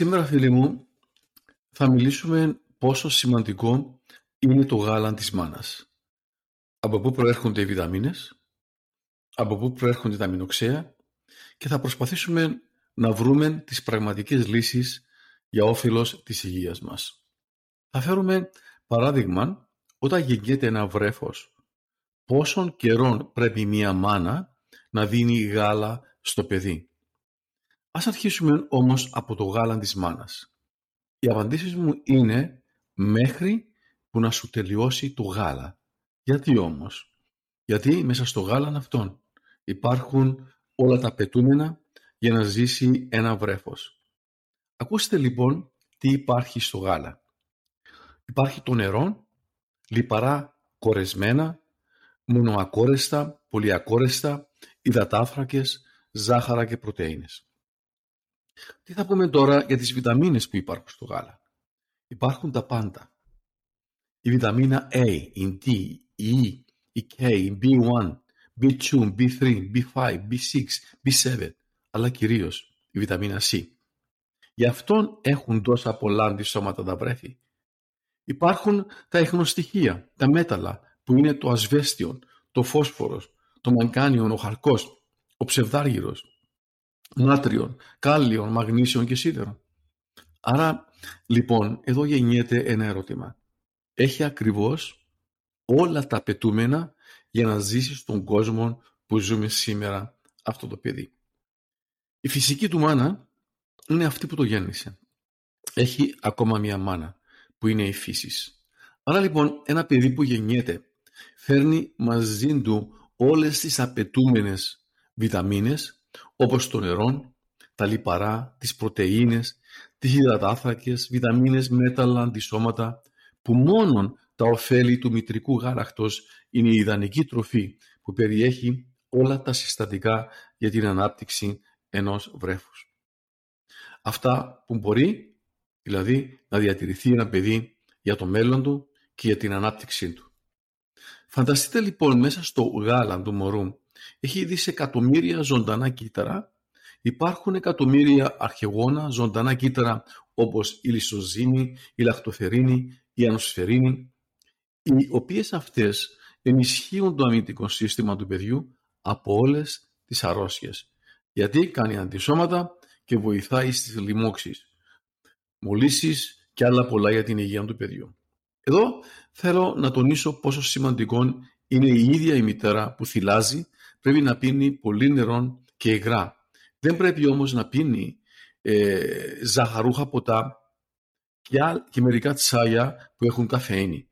Σήμερα φίλοι μου θα μιλήσουμε πόσο σημαντικό είναι το γάλα της μάνας. Από πού προέρχονται οι βιταμίνες, από πού προέρχονται τα αμινοξέα και θα προσπαθήσουμε να βρούμε τις πραγματικές λύσεις για όφελος της υγείας μας. Θα φέρουμε παράδειγμα όταν γεννιέται ένα βρέφος πόσων καιρών πρέπει μία μάνα να δίνει γάλα στο παιδί. Ας αρχίσουμε όμως από το γάλα της μάνας. Οι απαντήσεις μου είναι μέχρι που να σου τελειώσει το γάλα. Γιατί όμως; Γιατί μέσα στο γάλα αυτόν υπάρχουν όλα τα πετούμενα για να ζήσει ένα βρέφος. Ακούστε λοιπόν τι υπάρχει στο γάλα. Υπάρχει το νερό, λιπαρά κορεσμένα, μονοακόρεστα, πολυακόρεστα, υδατάφρακες, ζάχαρα και πρωτεΐνες. Τι θα πούμε τώρα για τις βιταμίνες που υπάρχουν στο γάλα; Υπάρχουν τα πάντα. Η βιταμίνα A, η D, η E, η K, η B1, B2, B3, B5, B6, B7, αλλά κυρίως η βιταμίνα C. Γι' αυτόν έχουν τόσα πολλά αντισώματα τα βρέφη. Υπάρχουν τα εχνοστοιχεία, τα μέταλλα, που είναι το ασβέστιον, το φόσφορος, το μαγκάνιον, ο χαρκός, ο ψευδάργυρος, νάτριον, κάλιον, μαγνήσιον και σίδερο. Άρα, λοιπόν, εδώ γεννιέται ένα ερώτημα. Έχει ακριβώς όλα τα πετούμενα για να ζήσει στον κόσμο που ζούμε σήμερα αυτό το παιδί. Η φυσική του μάνα είναι αυτή που το γέννησε. Έχει ακόμα μια μάνα που είναι η φύσης. Άρα λοιπόν ένα παιδί που γεννιέται φέρνει μαζί του όλες τις απαιτούμενες βιταμίνες όπως το νερό, τα λιπαρά, τις πρωτεΐνες, τις υδατάθρακες, βιταμίνες, μέταλλα, αντισώματα που μόνον τα ωφέλη του μητρικού γάλακτος είναι η ιδανική τροφή που περιέχει όλα τα συστατικά για την ανάπτυξη ενός βρέφους. Αυτά που μπορεί, δηλαδή να διατηρηθεί ένα παιδί για το μέλλον του και για την ανάπτυξή του. Φανταστείτε λοιπόν μέσα στο γάλα του μωρού έχει δισεκατομμύρια ζωντανά κύτταρα, υπάρχουν εκατομμύρια αρχαιγόνα ζωντανά κύτταρα όπως η λισοζήνη, η λακτοθερίνη, η ανοσφαιρίνη, οι οποίες αυτές ενισχύουν το αμυντικό σύστημα του παιδιού από όλες τις αρρώστιες, γιατί κάνει αντισώματα και βοηθάει στις λοιμώξεις, μολύσεις και άλλα πολλά για την υγεία του παιδιού. Εδώ θέλω να τονίσω πόσο σημαντικό είναι η ίδια η μητέρα που θυλάζει, πρέπει να πίνει πολύ νερό και υγρά. Δεν πρέπει όμως να πίνει ε, ζαχαρούχα ποτά και, και μερικά τσάγια που έχουν καφέινη.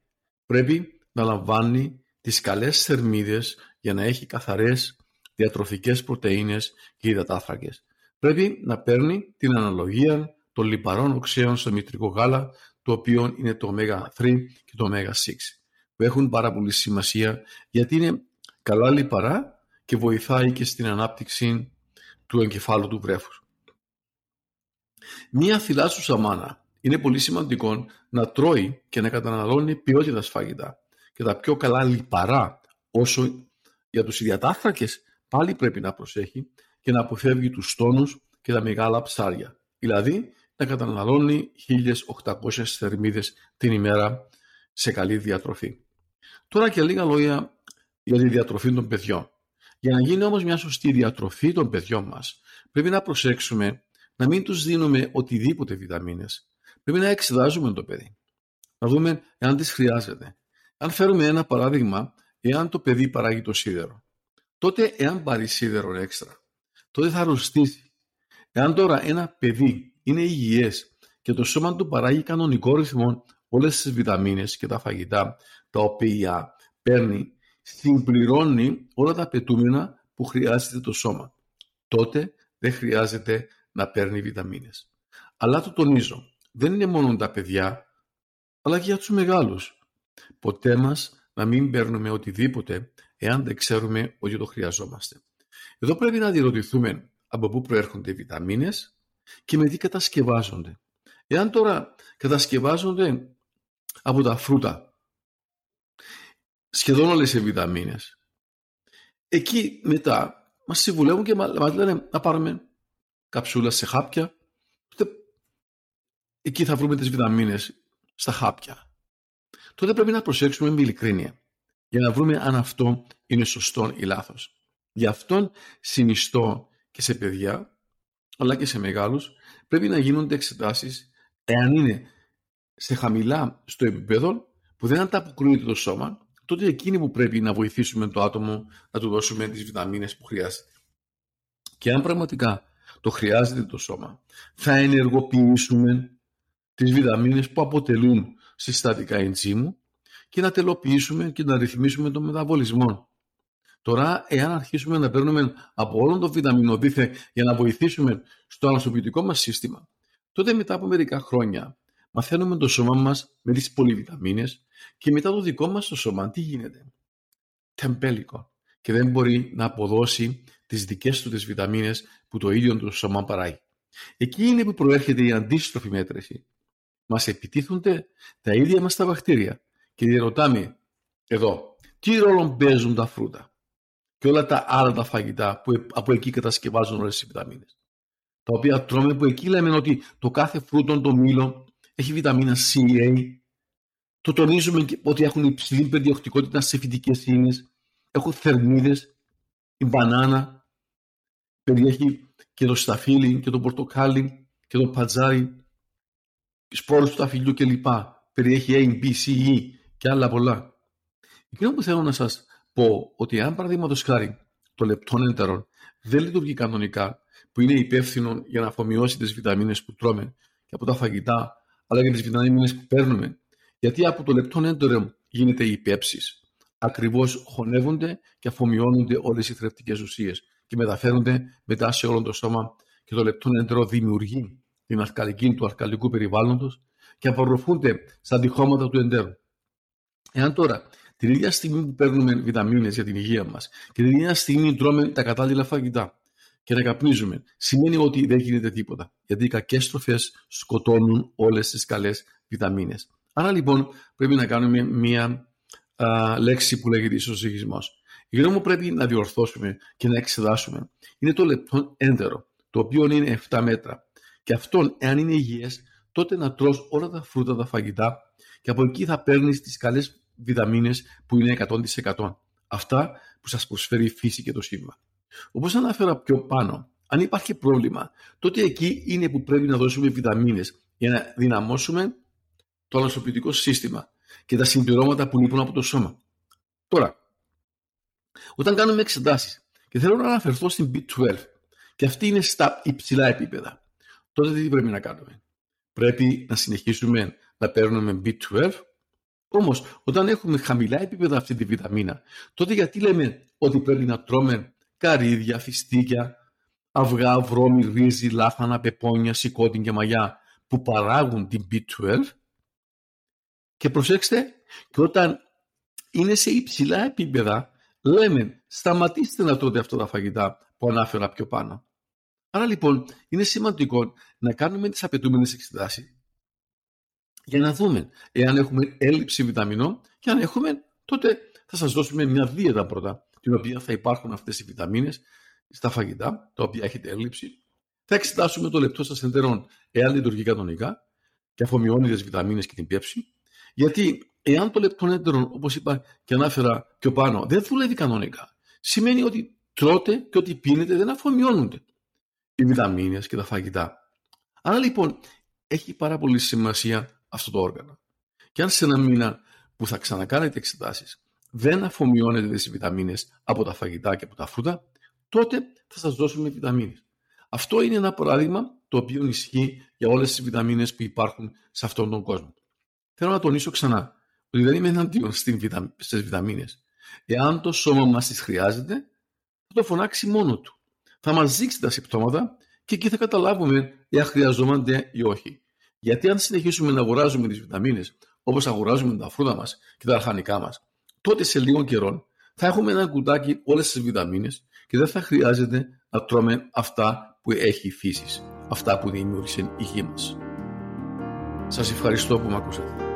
Πρέπει να λαμβάνει τις καλές θερμίδες για να έχει καθαρές διατροφικές πρωτεΐνες και υδατάφρακες. Πρέπει να παίρνει την αναλογία των λιπαρών οξέων στο μητρικό γάλα, το οποίο είναι το omega-3 και το omega-6, που έχουν πάρα πολύ σημασία γιατί είναι καλά λιπαρά και βοηθάει και στην ανάπτυξη του εγκεφάλου του βρέφους. Μία θυλάσσουσα μάνα είναι πολύ σημαντικό να τρώει και να καταναλώνει ποιότητα σφαγητά και τα πιο καλά λιπαρά όσο για τους ιδιατάχθρακες πάλι πρέπει να προσέχει και να αποφεύγει τους τόνους και τα μεγάλα ψάρια. Δηλαδή να καταναλώνει 1800 θερμίδες την ημέρα σε καλή διατροφή. Τώρα και λίγα λόγια για τη διατροφή των παιδιών. Για να γίνει όμως μια σωστή διατροφή των παιδιών μας, πρέπει να προσέξουμε να μην τους δίνουμε οτιδήποτε βιταμίνες. Πρέπει να εξετάζουμε το παιδί. Να δούμε εάν τις χρειάζεται. Αν φέρουμε ένα παράδειγμα, εάν το παιδί παράγει το σίδερο, τότε εάν πάρει σίδερο έξτρα, τότε θα αρρωστήσει. Εάν τώρα ένα παιδί είναι υγιές και το σώμα του παράγει κανονικό ρυθμό όλες τις βιταμίνες και τα φαγητά τα οποία παίρνει, συμπληρώνει όλα τα απαιτούμενα που χρειάζεται το σώμα. Τότε δεν χρειάζεται να παίρνει βιταμίνες. Αλλά το τονίζω, δεν είναι μόνο τα παιδιά, αλλά και για τους μεγάλους. Ποτέ μας να μην παίρνουμε οτιδήποτε εάν δεν ξέρουμε ότι το χρειαζόμαστε. Εδώ πρέπει να διερωτηθούμε από πού προέρχονται οι βιταμίνες και με τι κατασκευάζονται. Εάν τώρα κατασκευάζονται από τα φρούτα, σχεδόν όλες οι βιταμίνες, εκεί μετά μας συμβουλεύουν και μας λένε να πάρουμε καψούλα σε χάπια, εκεί θα βρούμε τις βιταμίνες στα χάπια. Τότε πρέπει να προσέξουμε με ειλικρίνεια για να βρούμε αν αυτό είναι σωστό ή λάθος. Γι' αυτόν συνιστώ και σε παιδιά, αλλά και σε μεγάλους, πρέπει να γίνονται εξετάσεις εάν είναι σε χαμηλά στο επίπεδο που δεν ανταποκρίνεται το σώμα, τότε εκείνη που πρέπει να βοηθήσουμε το άτομο να του δώσουμε τις βιταμίνες που χρειάζεται. Και αν πραγματικά το χρειάζεται το σώμα, θα ενεργοποιήσουμε τις βιταμίνες που αποτελούν συστατικά ενζήμου και να τελοποιήσουμε και να ρυθμίσουμε τον μεταβολισμό. Τώρα, εάν αρχίσουμε να παίρνουμε από όλο το βιταμίνο δίθε για να βοηθήσουμε στο ανασωπητικό μας σύστημα, τότε μετά από μερικά χρόνια μαθαίνουμε το σώμα μας με τις πολυβιταμίνες και μετά το δικό μας το σώμα τι γίνεται; Τεμπέλικο και δεν μπορεί να αποδώσει τις δικές του τις βιταμίνες που το ίδιο το σώμα παράγει. Εκεί είναι που προέρχεται η αντίστροφη μέτρηση. Μας επιτίθονται τα ίδια μας τα βακτήρια και διερωτάμε εδώ τι ρόλο παίζουν τα φρούτα και όλα τα άλλα τα φαγητά που από εκεί κατασκευάζουν όλες τις βιταμίνες; Τα οποία τρώμε που εκεί λέμε ότι το κάθε φρούτο, το μήλο έχει βιταμίνα C, A. Το τονίζουμε ότι έχουν υψηλή περιοχτικότητα σε φυτικές ίνες. Έχουν θερμίδες, η μπανάνα, περιέχει και το σταφύλι και το πορτοκάλι και το πατζάρι, σπόρους του ταφυλιού κλπ. Περιέχει A, B, C, E και άλλα πολλά. Εκείνο που θέλω να σας πω ότι αν παραδείγματος χάρη το λεπτό έντερο δεν λειτουργεί κανονικά, που είναι υπεύθυνο για να αφομοιώσει τις βιταμίνες που τρώμε και από τα φαγητά, αλλά και τις βιταμίνες που παίρνουμε, γιατί από το λεπτό έντερο γίνεται η πέψη. Ακριβώς χωνεύονται και αφομοιώνονται όλες οι θρεπτικές ουσίες και μεταφέρονται μετά σε όλο το σώμα και το λεπτό έντερο δημιουργεί την αλκαλική του αλκαλικού περιβάλλοντος και απορροφούνται στα αντιχώματα του εντέρου. Εάν τώρα την ίδια στιγμή που παίρνουμε βιταμίνες για την υγεία μας και την ίδια στιγμή τρώμε τα κατάλληλα φαγητά και να καπνίζουμε, σημαίνει ότι δεν γίνεται τίποτα. Γιατί οι κακές τροφές σκοτώνουν όλες τις καλές βιταμίνες. Άρα λοιπόν πρέπει να κάνουμε μία α, λέξη που λέγεται ισοζυγισμός. Η γνώμη μου πρέπει να διορθώσουμε και να εξετάσουμε είναι το λεπτό έντερο, το οποίο είναι 7 μέτρα. Και αυτόν, εάν είναι υγιές, τότε να τρως όλα τα φρούτα, τα φαγητά και από εκεί θα παίρνεις τις καλές βιταμίνες που είναι 100%. Αυτά που σας προσφέρει η φύση και το σύμπαν. Όπως αναφέρα πιο πάνω, αν υπάρχει πρόβλημα, τότε εκεί είναι που πρέπει να δώσουμε βιταμίνες για να δυναμώσουμε το ανασωπητικό σύστημα και τα συμπληρώματα που λείπουν από το σώμα. Τώρα, όταν κάνουμε εξετάσεις και θέλω να αναφερθώ στην B12 και αυτή είναι στα υψηλά επίπεδα, τότε τι πρέπει να κάνουμε; Πρέπει να συνεχίσουμε να παίρνουμε B12 Όμως, όταν έχουμε χαμηλά επίπεδα αυτή τη βιταμίνα, τότε γιατί λέμε ότι πρέπει να τρώμε καρύδια, φιστίκια, αυγά, βρώμη, ρύζι, λάχανα, πεπόνια, σηκώτιν και μαγιά που παράγουν την B12 και προσέξτε, και όταν είναι σε υψηλά επίπεδα, λέμε σταματήστε να τρώτε αυτά τα φαγητά που ανάφερα πιο πάνω. Άρα λοιπόν είναι σημαντικό να κάνουμε τις απαιτούμενες εξετάσεις για να δούμε εάν έχουμε έλλειψη βιταμινών και αν έχουμε τότε θα σας δώσουμε μια δίαιτα πρώτα την οποία θα υπάρχουν αυτές οι βιταμίνες στα φαγητά τα οποία έχετε έλλειψη. Θα εξετάσουμε το λεπτό σας εντερών εάν λειτουργεί κανονικά και αφομοιώνει τις βιταμίνες και την πέψη γιατί εάν το λεπτό εντερών όπως είπα και ανάφερα πιο πάνω δεν δουλεύει κανονικά σημαίνει ότι τρώτε και ό,τι πίνετε δεν αφομοιώνονται οι βιταμίνες και τα φαγητά. Άρα λοιπόν έχει πάρα πολύ σημασία αυτό το όργανο. Και αν σε ένα μήνα που θα ξανακάνετε εξετάσεις δεν αφομοιώνετε τις βιταμίνες από τα φαγητά και από τα φρούτα, τότε θα σας δώσουμε βιταμίνες. Αυτό είναι ένα παράδειγμα το οποίο ισχύει για όλες τις βιταμίνες που υπάρχουν σε αυτόν τον κόσμο. Θέλω να τονίσω ξανά ότι δεν είμαι εναντίον στις βιταμίνες. Εάν το σώμα μας τις χρειάζεται, θα το φωνάξει μόνο του. Θα μας δείξει τα συμπτώματα και εκεί θα καταλάβουμε εάν χρειαζόμαστε ή όχι. Γιατί αν συνεχίσουμε να αγοράζουμε τις βιταμίνες όπως αγοράζουμε τα φρούτα μας και τα αρχανικά μας, τότε σε λίγο καιρό θα έχουμε ένα κουτάκι όλες τις βιταμίνες και δεν θα χρειάζεται να τρώμε αυτά που έχει η φύσης, αυτά που δημιούργησε η γη μας. Σας ευχαριστώ που με ακούσατε.